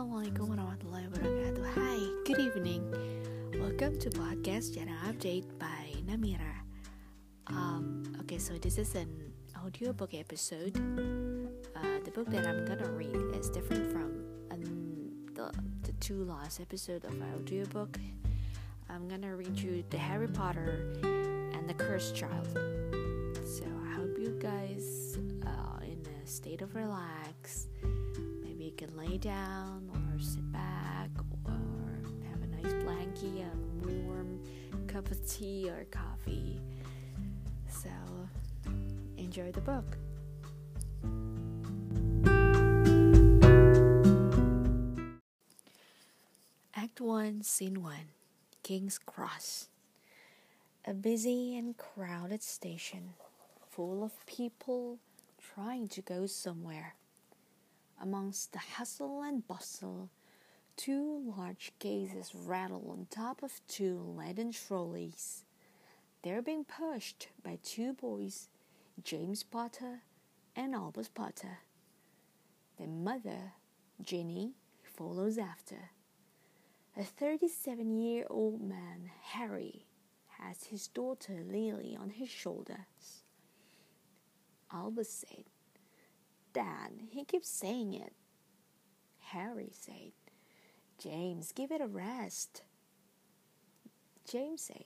Assalamualaikum warahmatullahi wabarakatuh. Hi, good evening. Welcome to podcast Jarang Update by Namira. Um, okay, so this is an audiobook episode. Uh, the book that I'm gonna read is different from um, the the two last episode of my audiobook. I'm gonna read you the Harry Potter and the Cursed Child. So I hope you guys are in a state of relax can lay down or sit back or have a nice blankie, a warm cup of tea or coffee. So enjoy the book. Act 1, Scene 1 King's Cross. A busy and crowded station full of people trying to go somewhere. Amongst the hustle and bustle, two large cases rattle on top of two leaden trolleys. They're being pushed by two boys, James Potter and Albus Potter. Their mother, Ginny, follows after. A 37 year old man, Harry, has his daughter Lily on his shoulders. Albus said, Dad, he keeps saying it. Harry said, James, give it a rest. James said,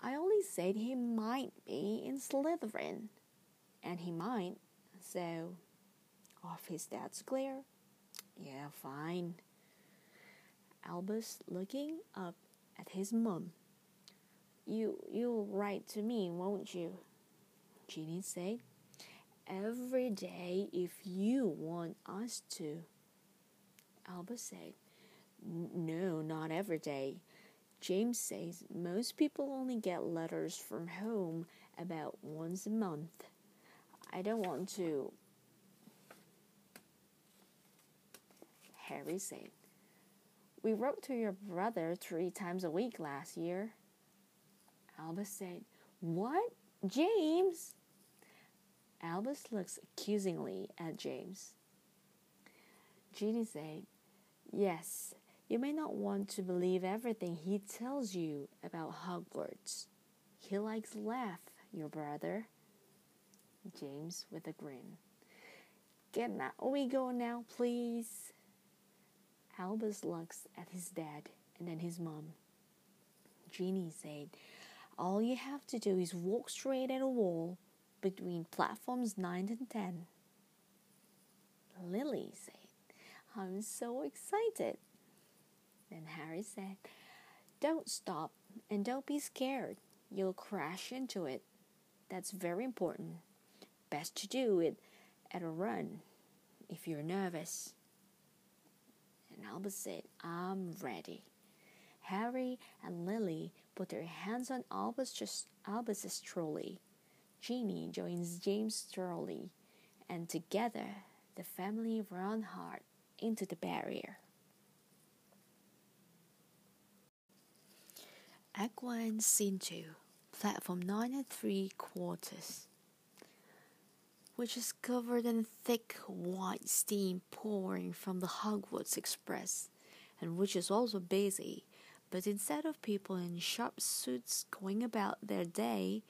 I only said he might be in Slytherin. And he might, so off his dad's glare. Yeah, fine. Albus looking up at his mum. You you'll write to me, won't you? Ginny said every day if you want us to. Albus said, No, not every day. James says most people only get letters from home about once a month. I don't want to. Harry said, We wrote to your brother three times a week last year. Albus said, What? James? Albus looks accusingly at James. Ginny said, Yes, you may not want to believe everything he tells you about Hogwarts. He likes laugh, your brother. James with a grin. Can we go now, please? Albus looks at his dad and then his mom. Ginny said, All you have to do is walk straight at a wall between platforms 9 and 10. Lily said, I'm so excited. Then Harry said, Don't stop and don't be scared. You'll crash into it. That's very important. Best to do it at a run if you're nervous. And Albus said, I'm ready. Harry and Lily put their hands on Albus's trolley Ginny joins James Trolley, and together the family run hard into the barrier. Act 1, Scene 2, Platform 9 and 3 quarters, which is covered in thick white steam pouring from the Hogwarts Express, and which is also busy. But instead of people in sharp suits going about their day,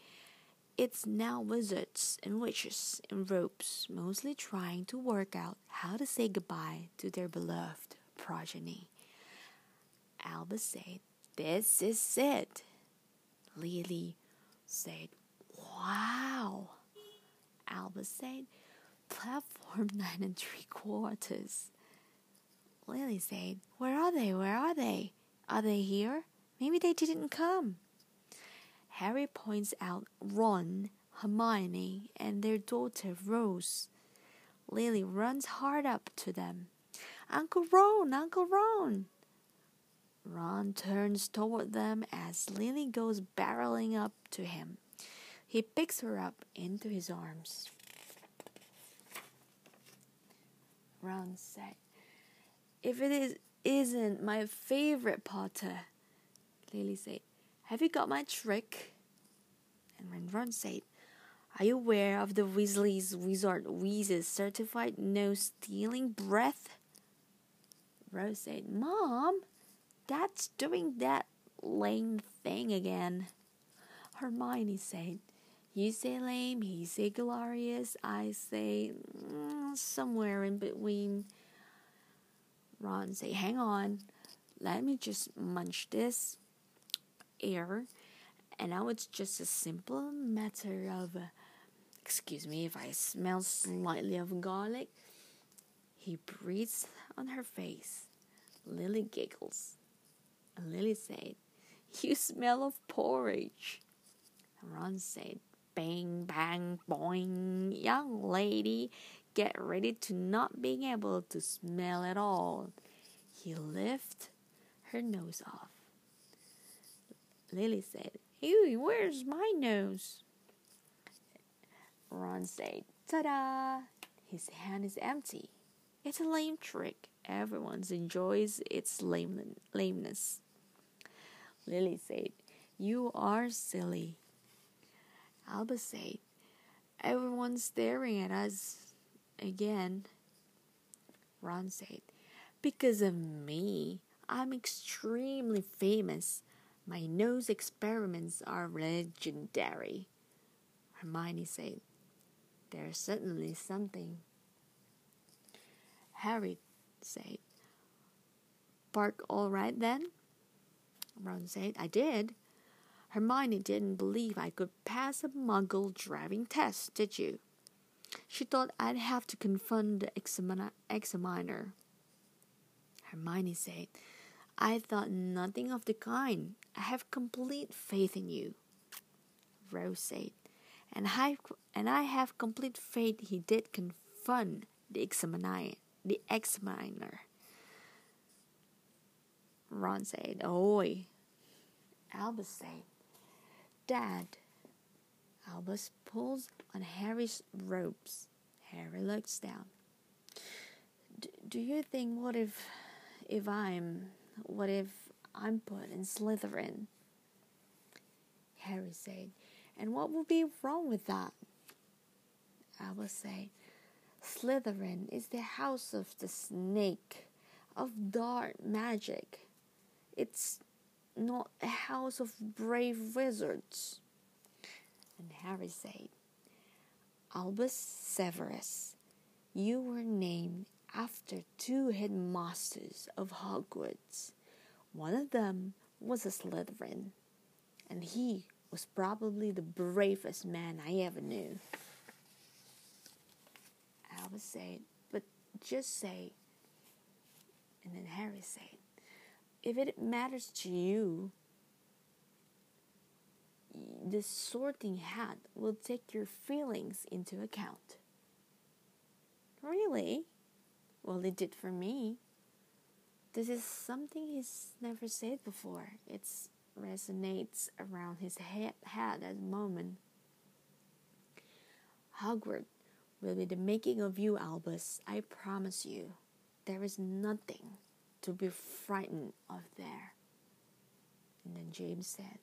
it's now wizards and witches in robes, mostly trying to work out how to say goodbye to their beloved progeny. Albus said, This is it. Lily said, Wow. Albus said, Platform nine and three quarters. Lily said, Where are they? Where are they? Are they here? Maybe they didn't come. Harry points out Ron, Hermione, and their daughter Rose. Lily runs hard up to them. Uncle Ron, Uncle Ron! Ron turns toward them as Lily goes barreling up to him. He picks her up into his arms. Ron said, If it is, isn't my favorite Potter, Lily said, have you got my trick? And when Ron said, Are you aware of the Weasley's Wizard Wheezes certified no stealing breath? Rose said, Mom, Dad's doing that lame thing again. Hermione said, You say lame, he say glorious, I say mm, somewhere in between. Ron say, Hang on, let me just munch this air. And now it's just a simple matter of, uh, excuse me if I smell slightly of garlic. He breathes on her face. Lily giggles. Lily said, You smell of porridge. Ron said, Bang, bang, boing. Young lady, get ready to not being able to smell at all. He lifted her nose off. Lily said, Ew, where's my nose? Ron said, Ta da! His hand is empty. It's a lame trick. Everyone enjoys its lame- lameness. Lily said, You are silly. Albus said, Everyone's staring at us again. Ron said, Because of me. I'm extremely famous. My nose experiments are legendary. Hermione said, There's certainly something. Harry said, Bark all right then? Ron said, I did. Hermione didn't believe I could pass a muggle driving test, did you? She thought I'd have to confront the examiner. Hermione said, I thought nothing of the kind. I have complete faith in you. Rose said, and I, and I have complete faith he did confront the examiner. The examiner. Ron said, Oi. Albus said, Dad. Albus pulls on Harry's robes. Harry looks down. Do you think what if if I'm what if I'm put in Slytherin? Harry said, and what would be wrong with that? Albus say, Slytherin is the house of the snake, of dark magic. It's not a house of brave wizards. And Harry said, Albus Severus, you were named after two headmasters of Hogwarts. One of them was a Slytherin, and he was probably the bravest man I ever knew. I Albus said, but just say, and then Harry said, if it matters to you, the sorting hat will take your feelings into account. Really? Well, it did for me. This is something he's never said before. It resonates around his head, head at the moment. Hogwarts will be the making of you, Albus. I promise you. There is nothing to be frightened of there. And then James said,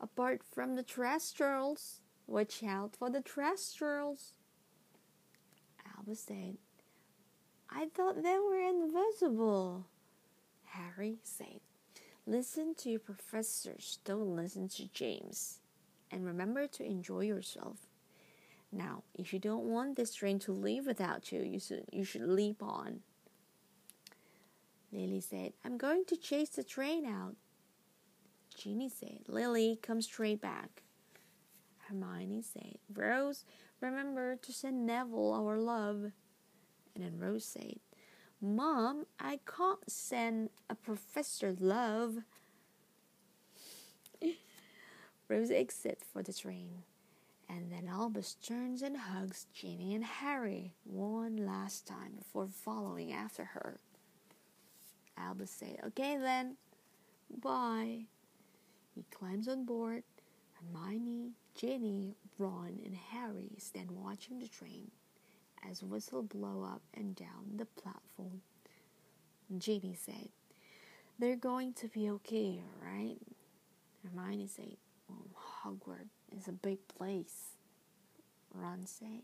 Apart from the thestrals, watch out for the thestrals. Albus said, I thought they were invisible. Harry said, Listen to your professors, don't listen to James. And remember to enjoy yourself. Now, if you don't want this train to leave without you, you should, you should leap on. Lily said, I'm going to chase the train out. Ginny said, Lily, come straight back. Hermione said, Rose, remember to send Neville our love. And then Rose said, Mom, I can't send a professor love. Rose exits for the train. And then Albus turns and hugs Ginny and Harry one last time before following after her. Albus said, Okay then, bye. He climbs on board. Hermione, Ginny, Ron, and Harry stand watching the train as whistle blow up and down the platform. Ginny said, They're going to be okay, right? Hermione said, well, Hogwarts is a big place. Ron said,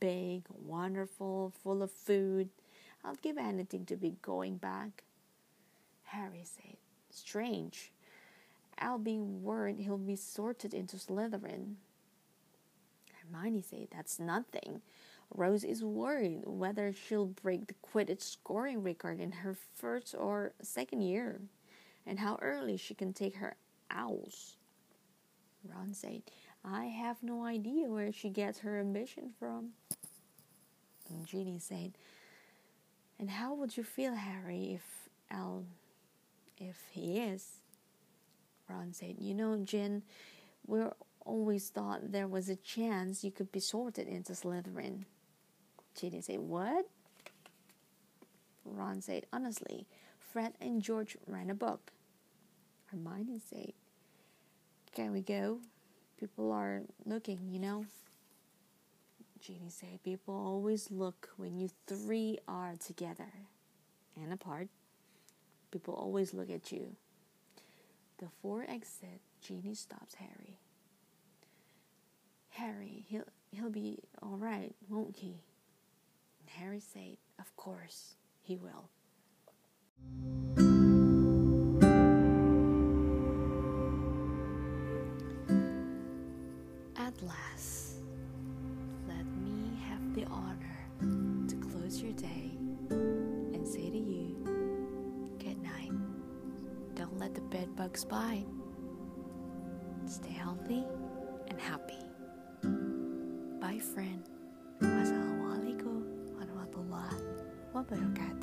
Big, wonderful, full of food. I'd give anything to be going back. Harry said. Strange. Al being worried he'll be sorted into Slytherin. Hermione said, That's nothing. Rose is worried whether she'll break the Quidditch scoring record in her first or second year, and how early she can take her owls. Ron said, I have no idea where she gets her ambition from. And Ginny said, And how would you feel, Harry, if Al, if he is? Ron said, You know, Gin, we always thought there was a chance you could be sorted into Slytherin. Ginny said, What? Ron said, Honestly, Fred and George ran a book. Hermione said, Can we go? People are looking, you know. Ginny said, People always look when you three are together and apart. People always look at you. The four exit. Ginny stops Harry. Harry, he'll he'll be all right, won't he? Harry said, "Of course, he will." At last, let me have the honor to close your day and say to you, good night. Don't let the bed bugs bite. Stay healthy and happy. Bye, friend. Wassalamualaikum warahmatullahi wabarakatuh.